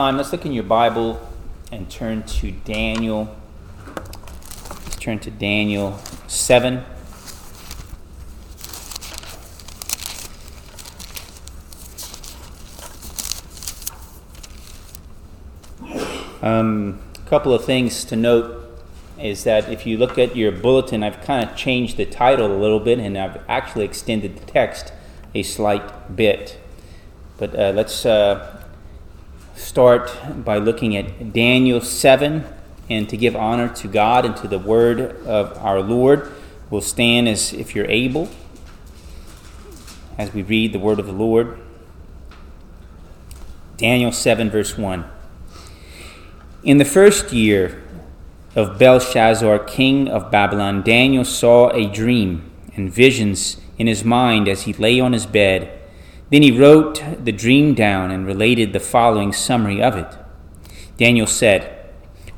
Um, let's look in your Bible and turn to Daniel. Let's turn to Daniel 7. Um, a couple of things to note is that if you look at your bulletin, I've kind of changed the title a little bit and I've actually extended the text a slight bit. But uh, let's uh, start by looking at Daniel 7 and to give honor to God and to the word of our Lord. We'll stand as if you're able as we read the word of the Lord. Daniel 7, verse 1. In the first year of Belshazzar, king of Babylon, Daniel saw a dream and visions in his mind as he lay on his bed. Then he wrote the dream down and related the following summary of it. Daniel said,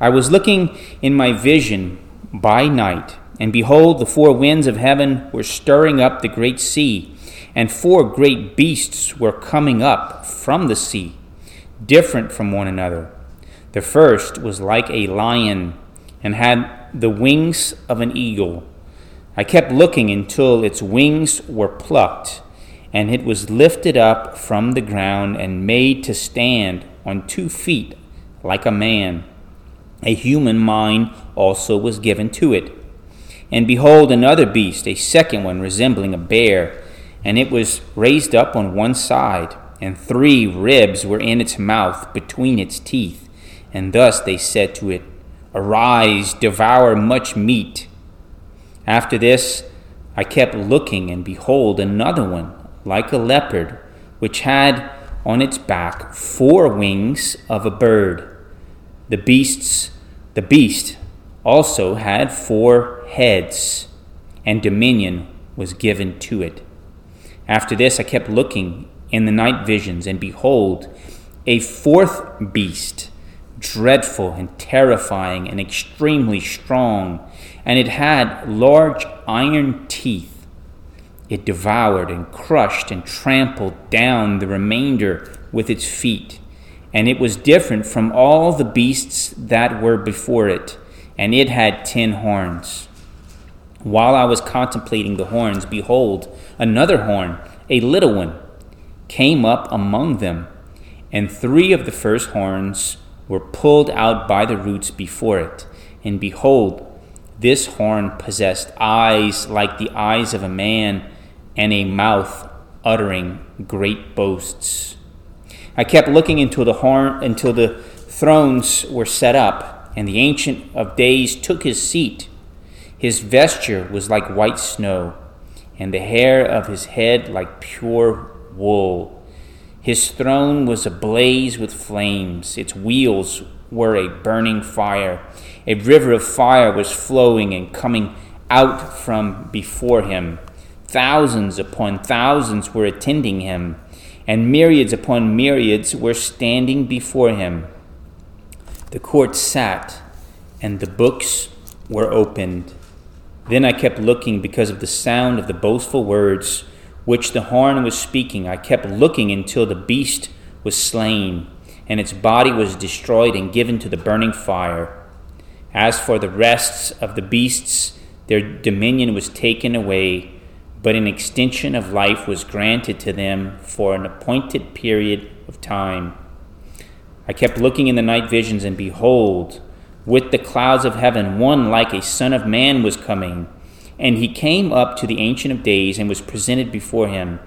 I was looking in my vision by night, and behold, the four winds of heaven were stirring up the great sea, and four great beasts were coming up from the sea, different from one another. The first was like a lion and had the wings of an eagle. I kept looking until its wings were plucked and it was lifted up from the ground and made to stand on two feet like a man. A human mind also was given to it. And behold, another beast, a second one resembling a bear, and it was raised up on one side, and three ribs were in its mouth between its teeth. And thus they said to it, Arise, devour much meat. After this, I kept looking, and behold, another one like a leopard, which had on its back four wings of a bird. The beasts, the beast also had four heads, and dominion was given to it. After this I kept looking in the night visions, and behold, a fourth beast, dreadful and terrifying and extremely strong, and it had large iron teeth it devoured and crushed and trampled down the remainder with its feet. And it was different from all the beasts that were before it, and it had ten horns. While I was contemplating the horns, behold, another horn, a little one, came up among them, and three of the first horns were pulled out by the roots before it. And behold, this horn possessed eyes like the eyes of a man and a mouth uttering great boasts. I kept looking until the horn until the thrones were set up, and the ancient of days took his seat. His vesture was like white snow, and the hair of his head like pure wool. His throne was ablaze with flames, its wheels were a burning fire. A river of fire was flowing and coming out from before him. Thousands upon thousands were attending him, and myriads upon myriads were standing before him. The court sat, and the books were opened. Then I kept looking because of the sound of the boastful words which the horn was speaking. I kept looking until the beast was slain, and its body was destroyed and given to the burning fire. As for the rest of the beasts, their dominion was taken away but an extension of life was granted to them for an appointed period of time. I kept looking in the night visions, and behold, with the clouds of heaven, one like a son of man was coming. And he came up to the Ancient of Days and was presented before him.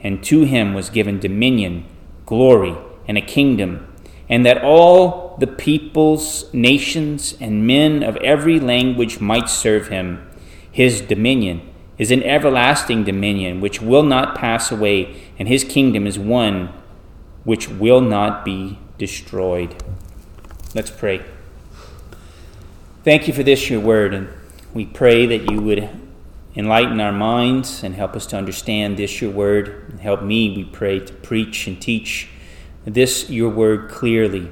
And to him was given dominion, glory, and a kingdom, and that all the peoples, nations, and men of every language might serve him. His dominion is an everlasting dominion which will not pass away, and his kingdom is one which will not be destroyed. Let's pray. Thank you for this, your word, and we pray that you would enlighten our minds and help us to understand this, your word. Help me, we pray, to preach and teach this, your word, clearly.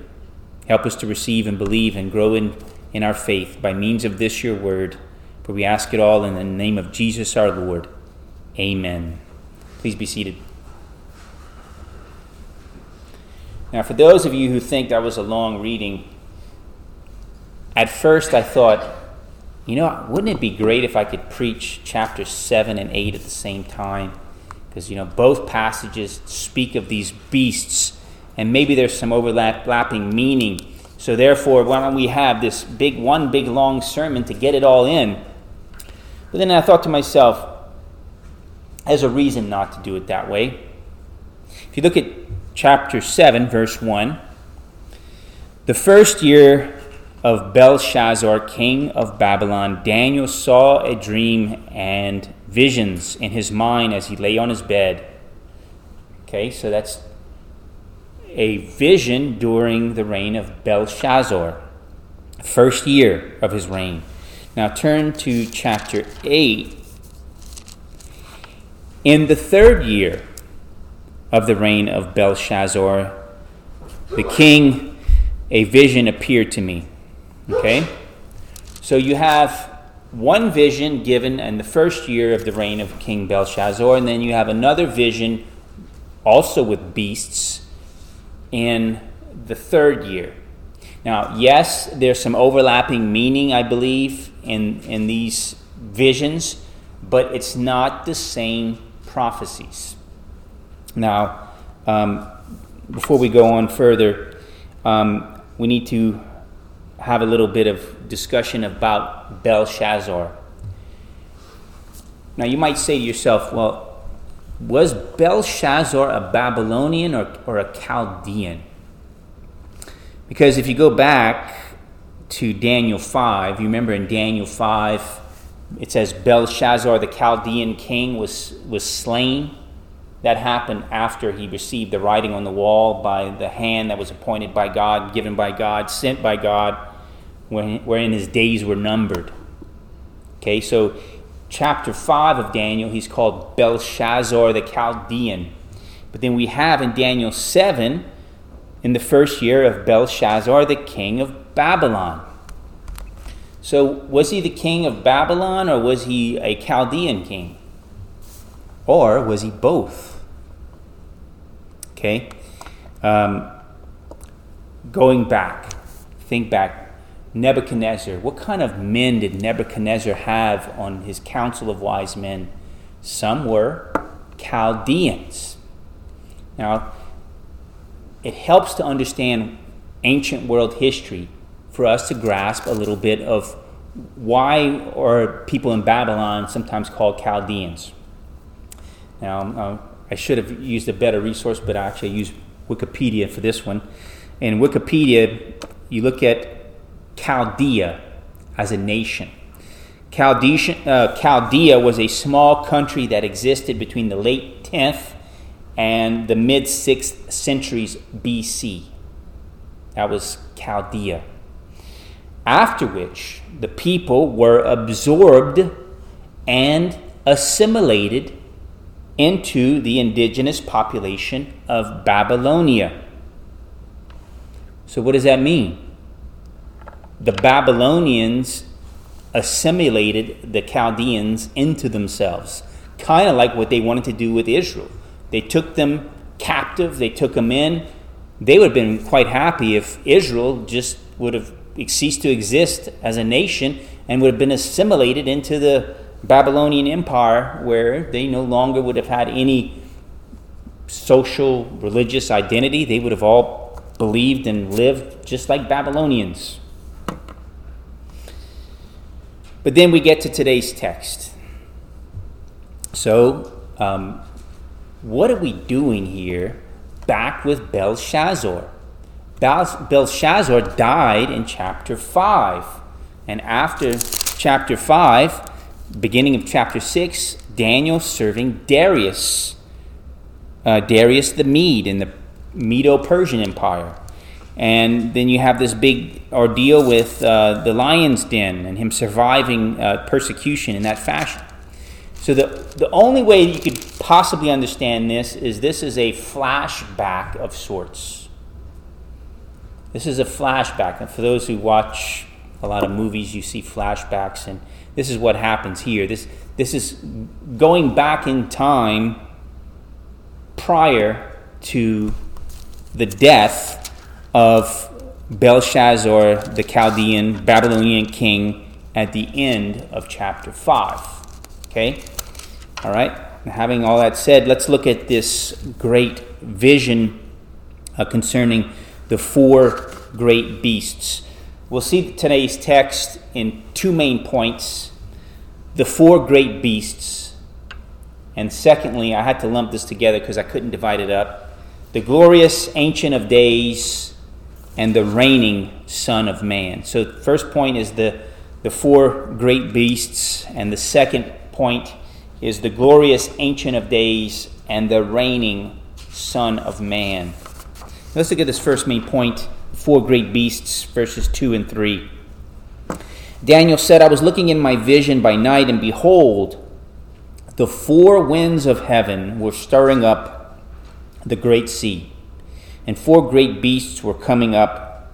Help us to receive and believe and grow in, in our faith by means of this, your word. For we ask it all in the name of Jesus our Lord. Amen. Please be seated. Now, for those of you who think that was a long reading, at first I thought, you know, wouldn't it be great if I could preach chapters 7 and 8 at the same time? Because, you know, both passages speak of these beasts, and maybe there's some overlapping meaning. So, therefore, why don't we have this big, one big long sermon to get it all in? But then I thought to myself, there's a reason not to do it that way. If you look at chapter 7, verse 1, the first year of Belshazzar, king of Babylon, Daniel saw a dream and visions in his mind as he lay on his bed. Okay, so that's a vision during the reign of Belshazzar, first year of his reign. Now turn to chapter 8. In the third year of the reign of Belshazzar, the king, a vision appeared to me. Okay? So you have one vision given in the first year of the reign of King Belshazzar, and then you have another vision also with beasts in the third year. Now, yes, there's some overlapping meaning, I believe, in, in these visions, but it's not the same prophecies. Now, um, before we go on further, um, we need to have a little bit of discussion about Belshazzar. Now, you might say to yourself, well, was Belshazzar a Babylonian or, or a Chaldean? Because if you go back to Daniel 5, you remember in Daniel 5, it says Belshazzar, the Chaldean king, was, was slain. That happened after he received the writing on the wall by the hand that was appointed by God, given by God, sent by God wherein his days were numbered. Okay, so chapter 5 of Daniel, he's called Belshazzar the Chaldean. But then we have in Daniel 7, in the first year of Belshazzar, the king of Babylon. So, was he the king of Babylon or was he a Chaldean king? Or was he both? Okay? Um, going back, think back. Nebuchadnezzar. What kind of men did Nebuchadnezzar have on his council of wise men? Some were Chaldeans. Now, it helps to understand ancient world history for us to grasp a little bit of why are people in Babylon sometimes called Chaldeans. Now, uh, I should have used a better resource, but I actually used Wikipedia for this one. In Wikipedia, you look at Chaldea as a nation. Chaldea, uh, Chaldea was a small country that existed between the late 10th and the mid 6th centuries BC. That was Chaldea. After which, the people were absorbed and assimilated into the indigenous population of Babylonia. So, what does that mean? the Babylonians assimilated the Chaldeans into themselves, kind of like what they wanted to do with Israel. They took them captive, they took them in. They would have been quite happy if Israel just would have ceased to exist as a nation and would have been assimilated into the Babylonian Empire, where they no longer would have had any social, religious identity. They would have all believed and lived just like Babylonians. But then we get to today's text. So, um, what are we doing here back with Belshazzar? Belshazzar died in chapter 5. And after chapter 5, beginning of chapter 6, Daniel serving Darius, uh, Darius the Mede in the Medo Persian Empire. And then you have this big ordeal with uh, the lion's den and him surviving uh, persecution in that fashion. So, the, the only way you could possibly understand this is this is a flashback of sorts. This is a flashback. And for those who watch a lot of movies, you see flashbacks, and this is what happens here. This, this is going back in time prior to the death of Belshazzar, the Chaldean Babylonian king, at the end of chapter 5. Okay? All right? Having all that said, let's look at this great vision uh, concerning the four great beasts. We'll see today's text in two main points the four great beasts. And secondly, I had to lump this together because I couldn't divide it up. The glorious Ancient of Days and the reigning Son of Man. So, first point is the, the four great beasts, and the second point is the glorious Ancient of Days and the reigning Son of Man. Let's look at this first main point four great beasts, verses 2 and 3. Daniel said, I was looking in my vision by night, and behold, the four winds of heaven were stirring up the great sea, and four great beasts were coming up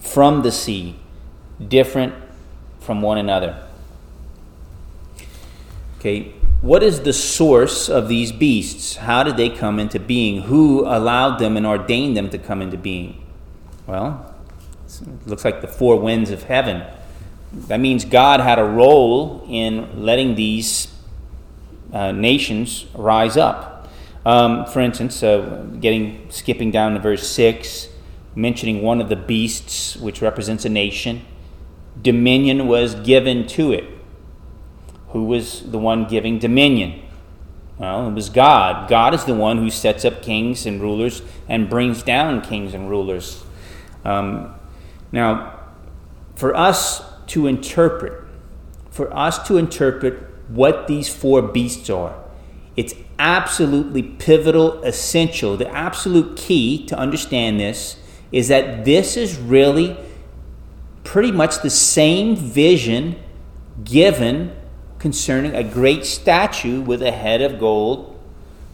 from the sea, different from one another. Okay, what is the source of these beasts? How did they come into being? Who allowed them and ordained them to come into being? Well, it looks like the four winds of heaven. That means God had a role in letting these uh, nations rise up. Um, for instance, uh, getting skipping down to verse six, mentioning one of the beasts, which represents a nation. Dominion was given to it. Who was the one giving dominion? Well, it was God. God is the one who sets up kings and rulers and brings down kings and rulers. Um, now, for us to interpret, for us to interpret what these four beasts are, it's absolutely pivotal, essential. The absolute key to understand this is that this is really pretty much the same vision given concerning a great statue with a head of gold,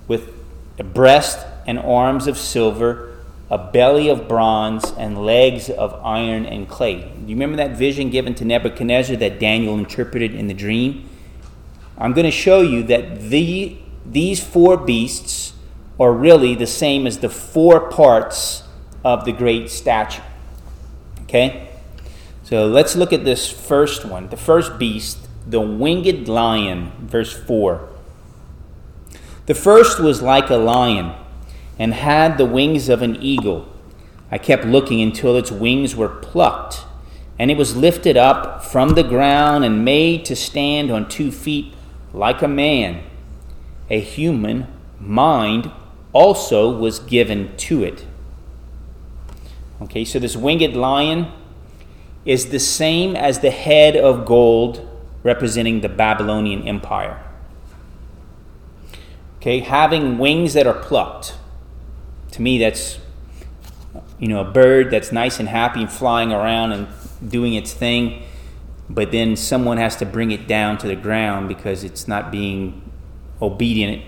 with a breast and arms of silver a belly of bronze, and legs of iron and clay. Do you remember that vision given to Nebuchadnezzar that Daniel interpreted in the dream? I'm going to show you that the, these four beasts are really the same as the four parts of the great statue. Okay? So let's look at this first one. The first beast, the winged lion, verse 4. The first was like a lion and had the wings of an eagle. I kept looking until its wings were plucked, and it was lifted up from the ground and made to stand on two feet like a man. A human mind also was given to it. Okay, so this winged lion is the same as the head of gold representing the Babylonian Empire. Okay, having wings that are plucked to me, that's you know a bird that's nice and happy and flying around and doing its thing, but then someone has to bring it down to the ground because it's not being obedient.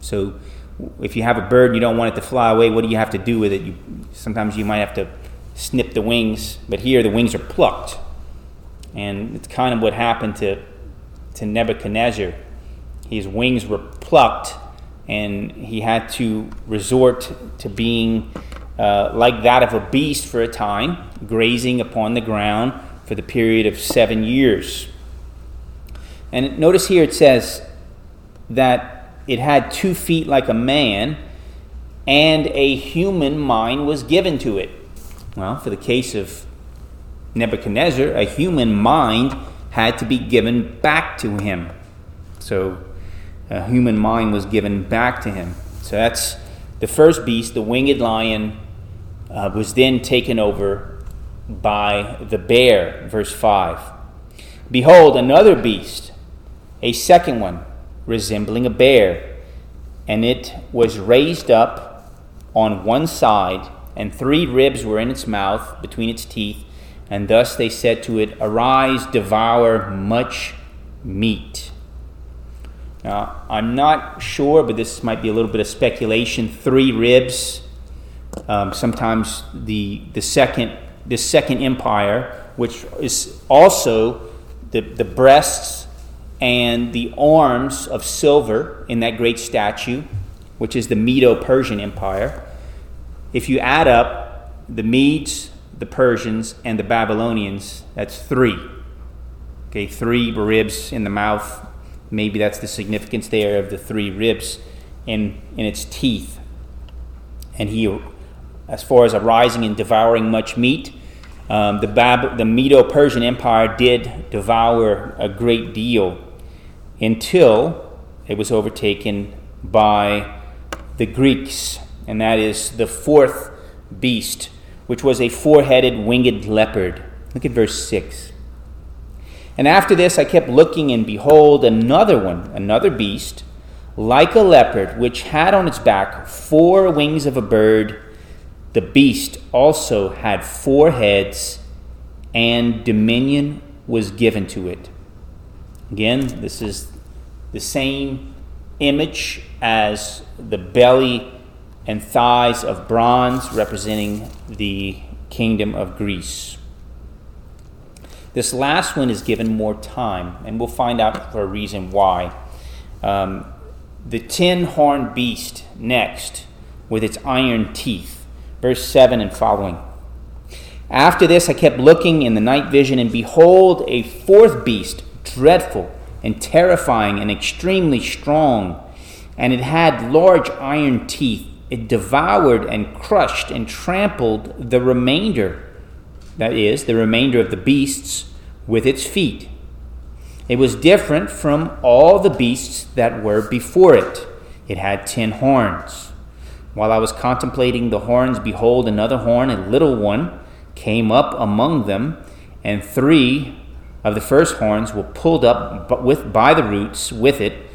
So if you have a bird and you don't want it to fly away, what do you have to do with it? You, sometimes you might have to snip the wings, but here the wings are plucked. And it's kind of what happened to, to Nebuchadnezzar. His wings were plucked and he had to resort to being uh, like that of a beast for a time, grazing upon the ground for the period of seven years. And notice here it says that it had two feet like a man, and a human mind was given to it. Well, for the case of Nebuchadnezzar, a human mind had to be given back to him. So a human mind was given back to him. So that's the first beast, the winged lion, uh, was then taken over by the bear, verse 5. Behold, another beast, a second one, resembling a bear, and it was raised up on one side, and three ribs were in its mouth between its teeth, and thus they said to it, Arise, devour much meat. Now, I'm not sure, but this might be a little bit of speculation. Three ribs. Um, sometimes the the second the second empire, which is also the, the breasts and the arms of silver in that great statue, which is the Medo Persian Empire. if you add up the Medes, the Persians, and the Babylonians, that's three. Okay, three ribs in the mouth. Maybe that's the significance there of the three ribs in, in its teeth. And he, as far as arising and devouring much meat, um, the, Bab- the Medo Persian Empire did devour a great deal until it was overtaken by the Greeks, and that is the fourth beast, which was a four headed winged leopard. Look at verse 6. And after this I kept looking, and behold, another one, another beast, like a leopard, which had on its back four wings of a bird the beast also had four heads, and dominion was given to it. Again, this is the same image as the belly and thighs of bronze representing the kingdom of Greece. This last one is given more time, and we'll find out for a reason why. Um, the ten horned beast next, with its iron teeth verse 7 and following. After this, I kept looking in the night vision, and behold, a fourth beast, dreadful and terrifying and extremely strong. And it had large iron teeth. It devoured and crushed and trampled the remainder, that is, the remainder of the beasts, with its feet. It was different from all the beasts that were before it. It had ten horns. While I was contemplating the horns, behold, another horn, a little one, came up among them, and three of the first horns were pulled up with, by the roots with it,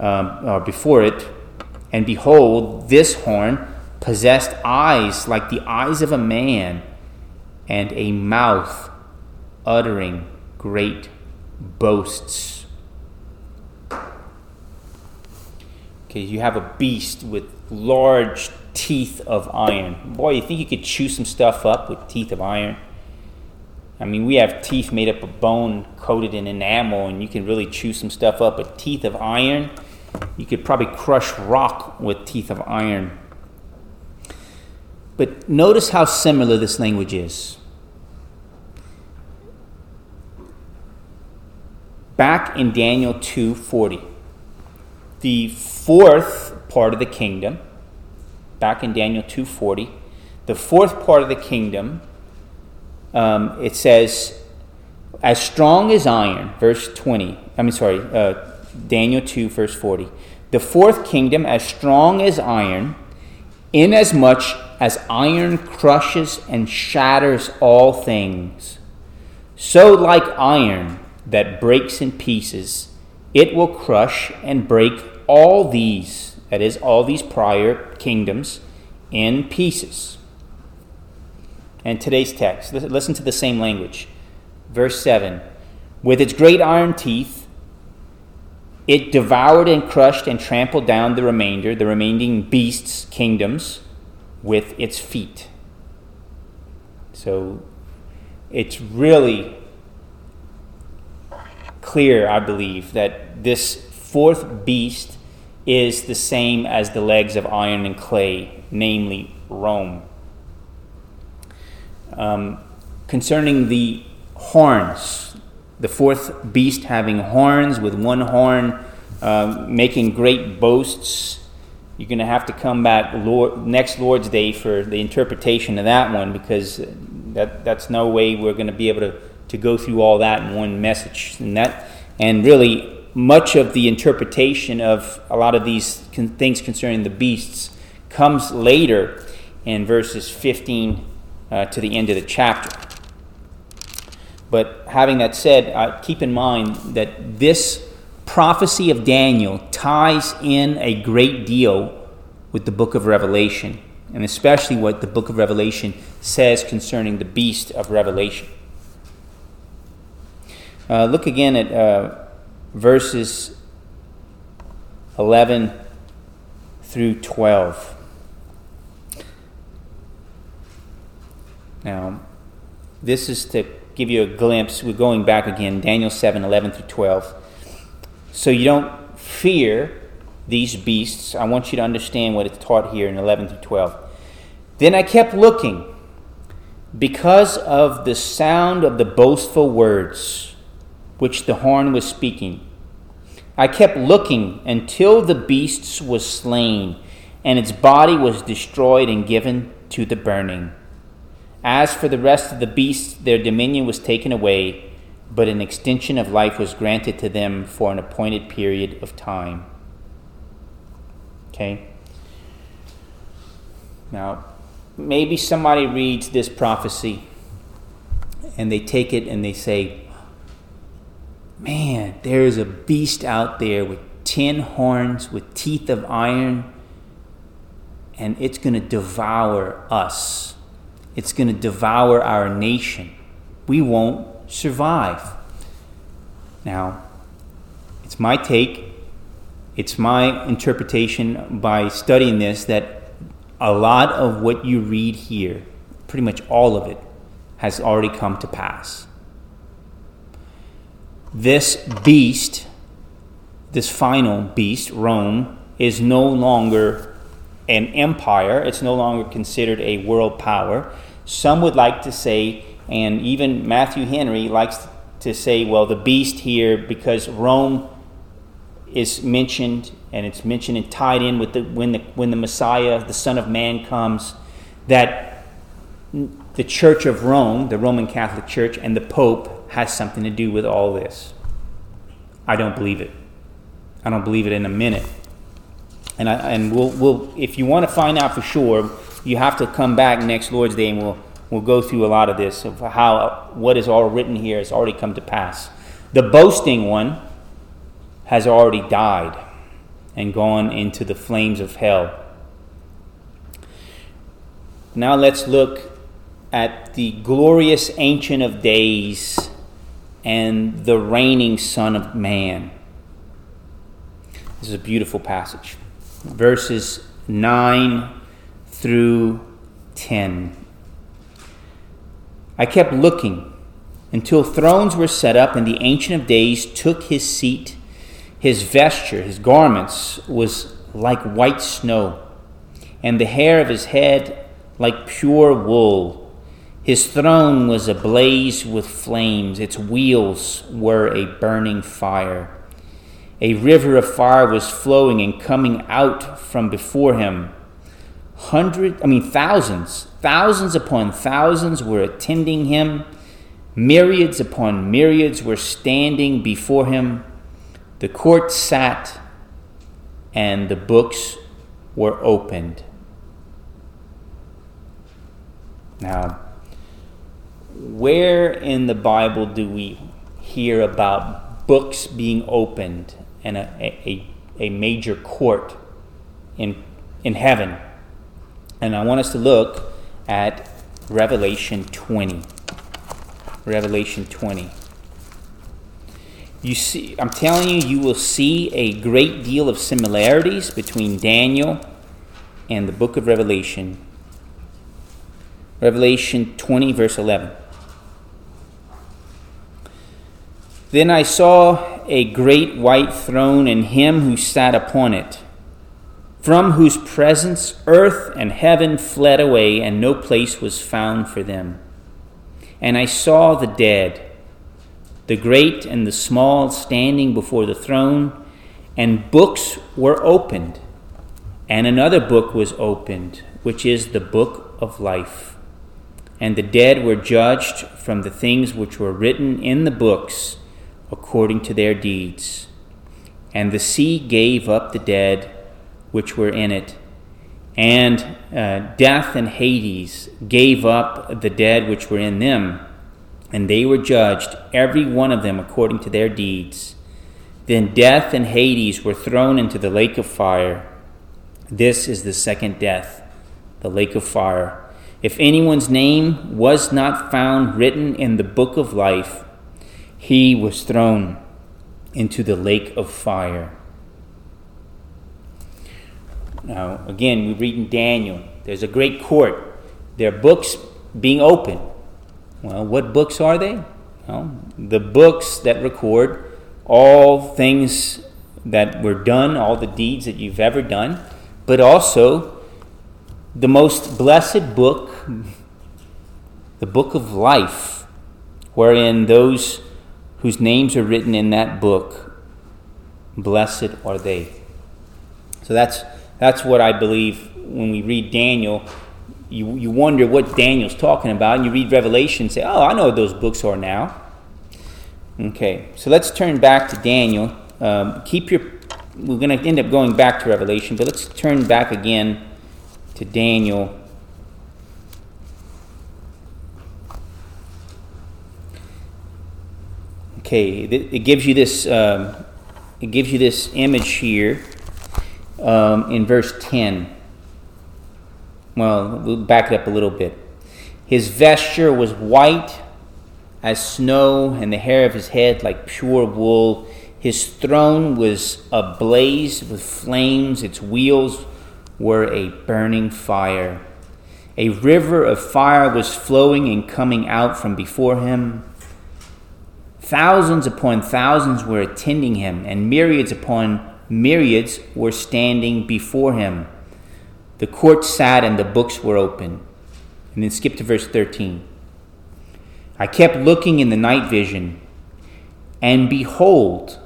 um, or before it. And behold, this horn possessed eyes like the eyes of a man, and a mouth uttering great boasts. Okay, you have a beast with large teeth of iron. Boy, you think you could chew some stuff up with teeth of iron? I mean, we have teeth made up of bone coated in enamel, and you can really chew some stuff up. But teeth of iron, you could probably crush rock with teeth of iron. But notice how similar this language is. Back in Daniel 2:40, the fourth part of the kingdom, back in Daniel 2:40, the fourth part of the kingdom, um, it says, as strong as iron, verse 20. I mean, sorry, uh, Daniel 2, verse 40. The fourth kingdom, as strong as iron, inasmuch as iron crushes and shatters all things, so like iron that breaks in pieces, it will crush and break all these that is, all these prior kingdoms, in pieces. And today's text, listen to the same language. Verse 7 With its great iron teeth, it devoured and crushed and trampled down the remainder, the remaining beasts' kingdoms, with its feet. So it's really clear, I believe, that this fourth beast is the same as the legs of iron and clay, namely Rome. Um, concerning the horns, the fourth beast having horns, with one horn uh, making great boasts. You're going to have to come back Lord, next Lord's Day for the interpretation of that one because that, that's no way we're going to be able to, to go through all that in one message. And, that, and really, much of the interpretation of a lot of these con- things concerning the beasts comes later in verses 15 uh, to the end of the chapter. But having that said, uh, keep in mind that this prophecy of Daniel ties in a great deal with the book of Revelation, and especially what the book of Revelation says concerning the beast of Revelation. Uh, look again at uh, verses 11 through 12. Now, this is to give you a glimpse. We're going back again, Daniel 7 11 through 12. So you don't fear these beasts. I want you to understand what it's taught here in 11 through 12. Then I kept looking because of the sound of the boastful words which the horn was speaking. I kept looking until the beast was slain, and its body was destroyed and given to the burning. As for the rest of the beasts, their dominion was taken away, but an extension of life was granted to them for an appointed period of time. Okay? Now, maybe somebody reads this prophecy and they take it and they say, Man, there is a beast out there with ten horns, with teeth of iron, and it's going to devour us. It's going to devour our nation. We won't survive. Now, it's my take, it's my interpretation by studying this that a lot of what you read here, pretty much all of it, has already come to pass. This beast, this final beast, Rome, is no longer an empire. It's no longer considered a world power. Some would like to say, and even Matthew Henry likes to say, well, the beast here, because Rome is mentioned, and it's mentioned and tied in with the when the when the Messiah, the Son of Man, comes, that the Church of Rome, the Roman Catholic Church, and the Pope has something to do with all this. I don't believe it. I don't believe it in a minute. And I and we'll we'll if you want to find out for sure, you have to come back next Lord's Day, and we'll we'll go through a lot of this of how what is all written here has already come to pass. The boasting one has already died and gone into the flames of hell. Now let's look at the glorious Ancient of Days and the reigning Son of Man. This is a beautiful passage. Verses 9 through 10. I kept looking until thrones were set up and the Ancient of Days took his seat his vesture, his garments, was like white snow, and the hair of his head like pure wool. His throne was ablaze with flames, its wheels were a burning fire. A river of fire was flowing and coming out from before him. Hundred, I mean thousands, thousands upon thousands were attending him. Myriads upon myriads were standing before him. The court sat and the books were opened. Now, where in the Bible do we hear about books being opened and a, a, a major court in, in heaven? And I want us to look at Revelation 20. Revelation 20 you see i'm telling you you will see a great deal of similarities between daniel and the book of revelation. Revelation 20 verse 11 then i saw a great white throne and him who sat upon it from whose presence earth and heaven fled away and no place was found for them and i saw the dead the great and the small standing before the throne, and books were opened. And another book was opened, which is the book of life. And the dead were judged from the things which were written in the books according to their deeds. And the sea gave up the dead which were in it. And uh, death and Hades gave up the dead which were in them and they were judged, every one of them according to their deeds. Then death and Hades were thrown into the lake of fire. This is the second death, the lake of fire. If anyone's name was not found written in the book of life, he was thrown into the lake of fire. Now, again, we read in Daniel, there's a great court. There are books being opened. Well, what books are they? Well, the books that record all things that were done, all the deeds that you've ever done, but also the most blessed book, the book of life, wherein those whose names are written in that book, blessed are they. So that's, that's what I believe when we read Daniel. You, you wonder what Daniel's talking about, and you read Revelation and say, Oh, I know what those books are now. Okay, so let's turn back to Daniel. Um, keep your. We're going to end up going back to Revelation, but let's turn back again to Daniel. Okay, it gives you this. Um, it gives you this image here um, in verse ten. Well, we'll back it up a little bit. His vesture was white as snow, and the hair of his head like pure wool. His throne was ablaze with flames, its wheels were a burning fire. A river of fire was flowing and coming out from before him. Thousands upon thousands were attending him, and myriads upon myriads were standing before him. The court sat, and the books were open. And then skip to verse 13. I kept looking in the night vision, and behold,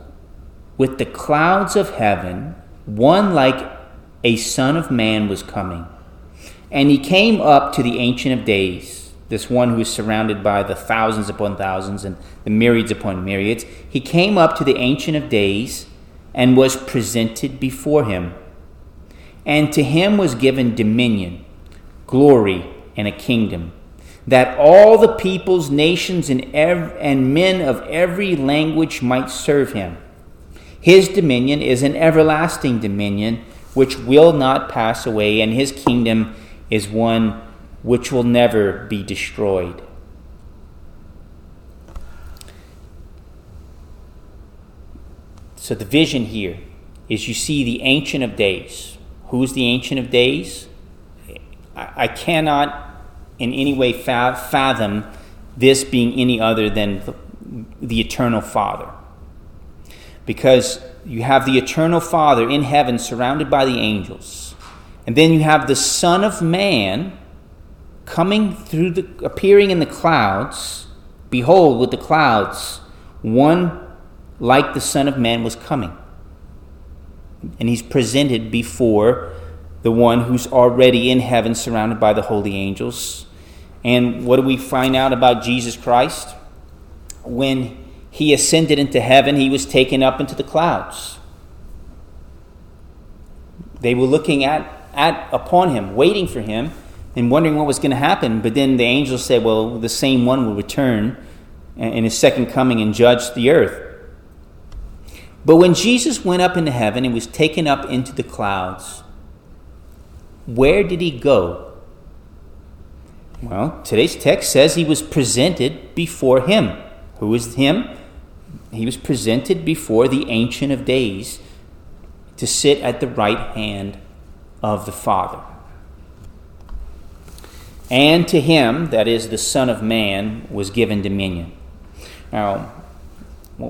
with the clouds of heaven, one like a son of man was coming. And he came up to the Ancient of Days, this one who is surrounded by the thousands upon thousands and the myriads upon myriads. He came up to the Ancient of Days and was presented before him. And to him was given dominion, glory, and a kingdom that all the peoples, nations, and, ev- and men of every language might serve him. His dominion is an everlasting dominion which will not pass away, and his kingdom is one which will never be destroyed. So, the vision here is you see the Ancient of Days. Who's the Ancient of Days? I, cannot in any way fathom this being any other than the eternal Father. Because you have the eternal Father in heaven surrounded by the angels. And then you have the Son of Man coming through the appearing in the clouds. Behold, with the clouds, one like the Son of Man was coming. And he's presented before the one who's already in heaven surrounded by the holy angels. And what do we find out about Jesus Christ? When he ascended into heaven, he was taken up into the clouds. They were looking at, at upon him, waiting for him, and wondering what was going to happen. But then the angels said, Well, the same one will return in his second coming and judge the earth. But when Jesus went up into heaven and was taken up into the clouds, where did he go? Well, today's text says he was presented before him. Who is him? He was presented before the Ancient of Days to sit at the right hand of the Father. And to him, that is the Son of Man, was given dominion. Now,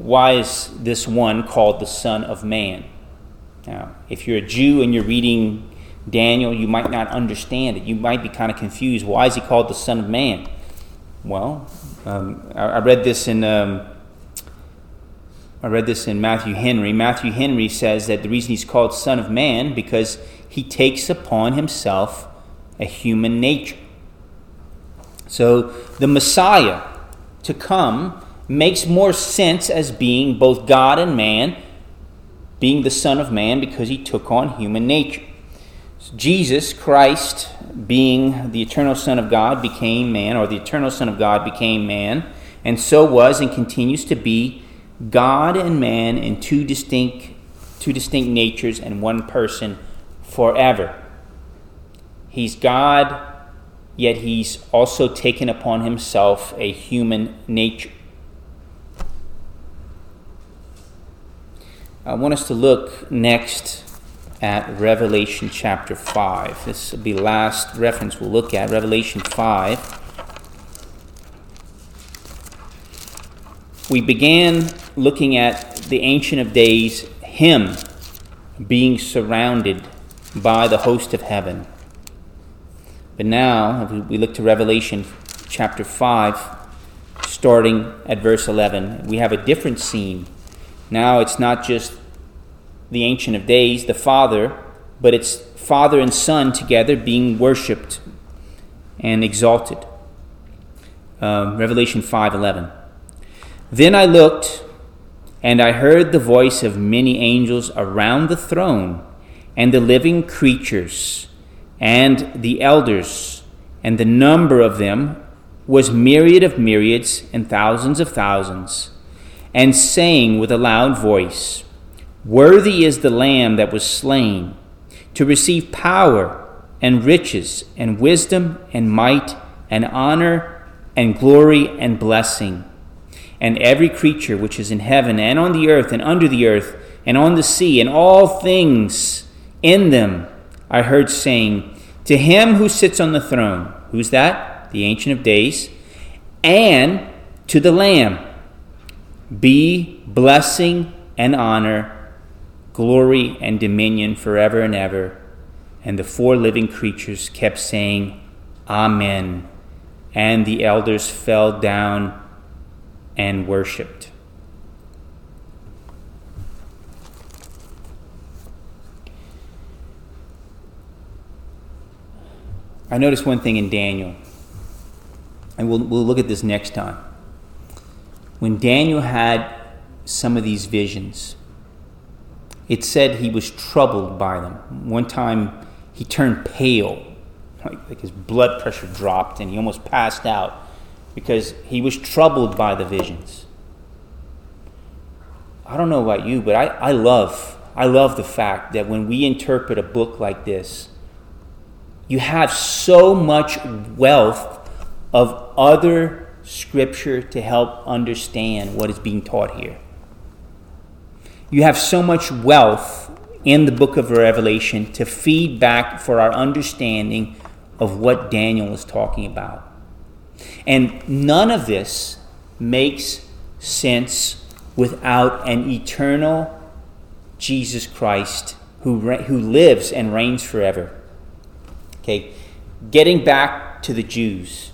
why is this one called the Son of Man? Now, if you're a Jew and you're reading Daniel, you might not understand it. You might be kind of confused. Why is he called the Son of Man? Well, um, I, I, read this in um, I read this in Matthew Henry. Matthew Henry says that the reason he's called Son of Man because he takes upon himself a human nature. So the Messiah to come makes more sense as being both God and man, being the Son of Man because he took on human nature. Jesus Christ, being the eternal Son of God, became man, or the eternal Son of God became man, and so was and continues to be God and man in two distinct, two distinct natures and one person forever. He's God, yet he's also taken upon himself a human nature. I want us to look next at Revelation chapter 5. This will be the last reference we'll look at, Revelation 5. We began looking at the Ancient of Days, him being surrounded by the host of heaven. But now, if we look to Revelation chapter 5, starting at verse 11, we have a different scene. Now it's not just the Ancient of Days, the Father, but it's Father and Son together being worshiped and exalted. Um, Revelation 5:11. Then I looked, and I heard the voice of many angels around the throne, and the living creatures, and the elders, and the number of them was myriad of myriads and thousands of thousands, and saying with a loud voice, Worthy is the Lamb that was slain to receive power and riches and wisdom and might and honor and glory and blessing. And every creature which is in heaven and on the earth and under the earth and on the sea and all things in them, I heard saying, To him who sits on the throne, who's that? The Ancient of Days, and to the Lamb, be blessing and honor glory and dominion forever and ever. And the four living creatures kept saying, Amen. And the elders fell down and worshiped. I noticed one thing in Daniel, and we'll, we'll look at this next time. When Daniel had some of these visions, it said he was troubled by them. One time he turned pale, like, like his blood pressure dropped and he almost passed out because he was troubled by the visions. I don't know about you, but I, I love I love the fact that when we interpret a book like this, you have so much wealth of other scripture to help understand what is being taught here you have so much wealth in the book of Revelation to feed back for our understanding of what Daniel is talking about. And none of this makes sense without an eternal Jesus Christ who, who lives and reigns forever. Okay, getting back to the Jews.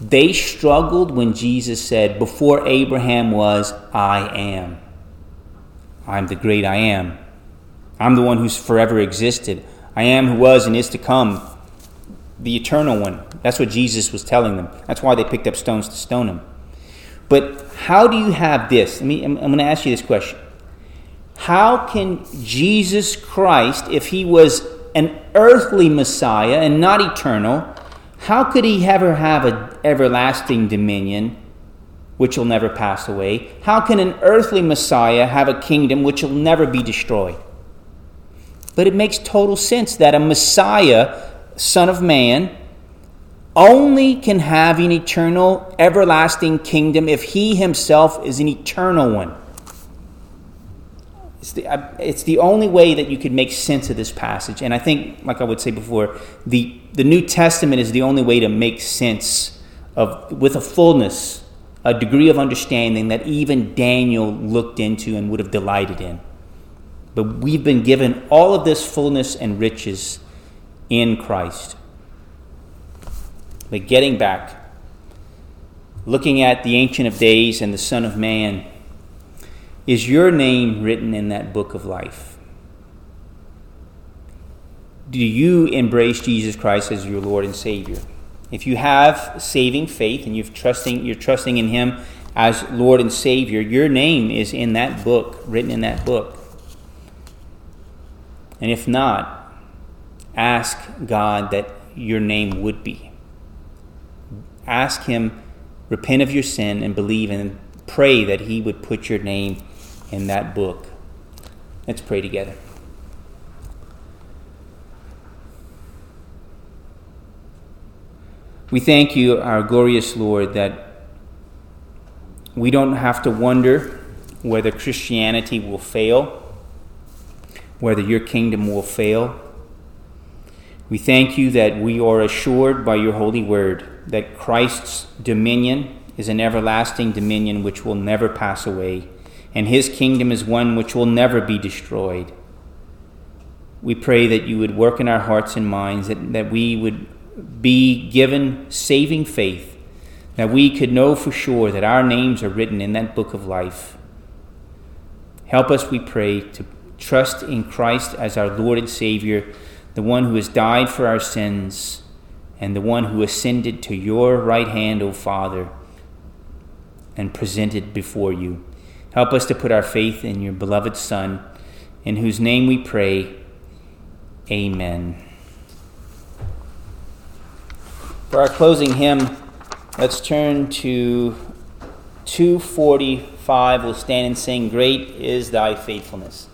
They struggled when Jesus said, Before Abraham was, I am. I'm the great I am. I'm the one who's forever existed. I am who was and is to come, the eternal one. That's what Jesus was telling them. That's why they picked up stones to stone him. But how do you have this? I mean, I'm, I'm going to ask you this question. How can Jesus Christ, if he was an earthly Messiah and not eternal, how could he ever have an everlasting dominion which will never pass away? How can an earthly Messiah have a kingdom which will never be destroyed? But it makes total sense that a Messiah, Son of Man, only can have an eternal, everlasting kingdom if he himself is an eternal one. It's the, uh, it's the only way that you could make sense of this passage. And I think, like I would say before, the, the New Testament is the only way to make sense of, with a fullness, a degree of understanding that even Daniel looked into and would have delighted in. But we've been given all of this fullness and riches in Christ. But getting back, looking at the Ancient of Days and the Son of Man, is your name written in that book of life? Do you embrace Jesus Christ as your Lord and Savior? If you have saving faith and you're trusting, you're trusting in Him as Lord and Savior, your name is in that book, written in that book. And if not, ask God that your name would be. Ask Him, repent of your sin, and believe and pray that He would put your name in that book. Let's pray together. We thank you, our glorious Lord, that we don't have to wonder whether Christianity will fail, whether your kingdom will fail. We thank you that we are assured by your holy word that Christ's dominion is an everlasting dominion which will never pass away, and his kingdom is one which will never be destroyed. we pray that you would work in our hearts and minds, that, that we would be given saving faith, that we could know for sure that our names are written in that book of life. Help us, we pray, to trust in Christ as our Lord and Savior, the one who has died for our sins, and the one who ascended to your right hand, O Father, and presented before you. Help us to put our faith in your beloved Son, in whose name we pray. Amen. For our closing hymn, let's turn to 245. We'll stand and sing, Great is Thy Faithfulness.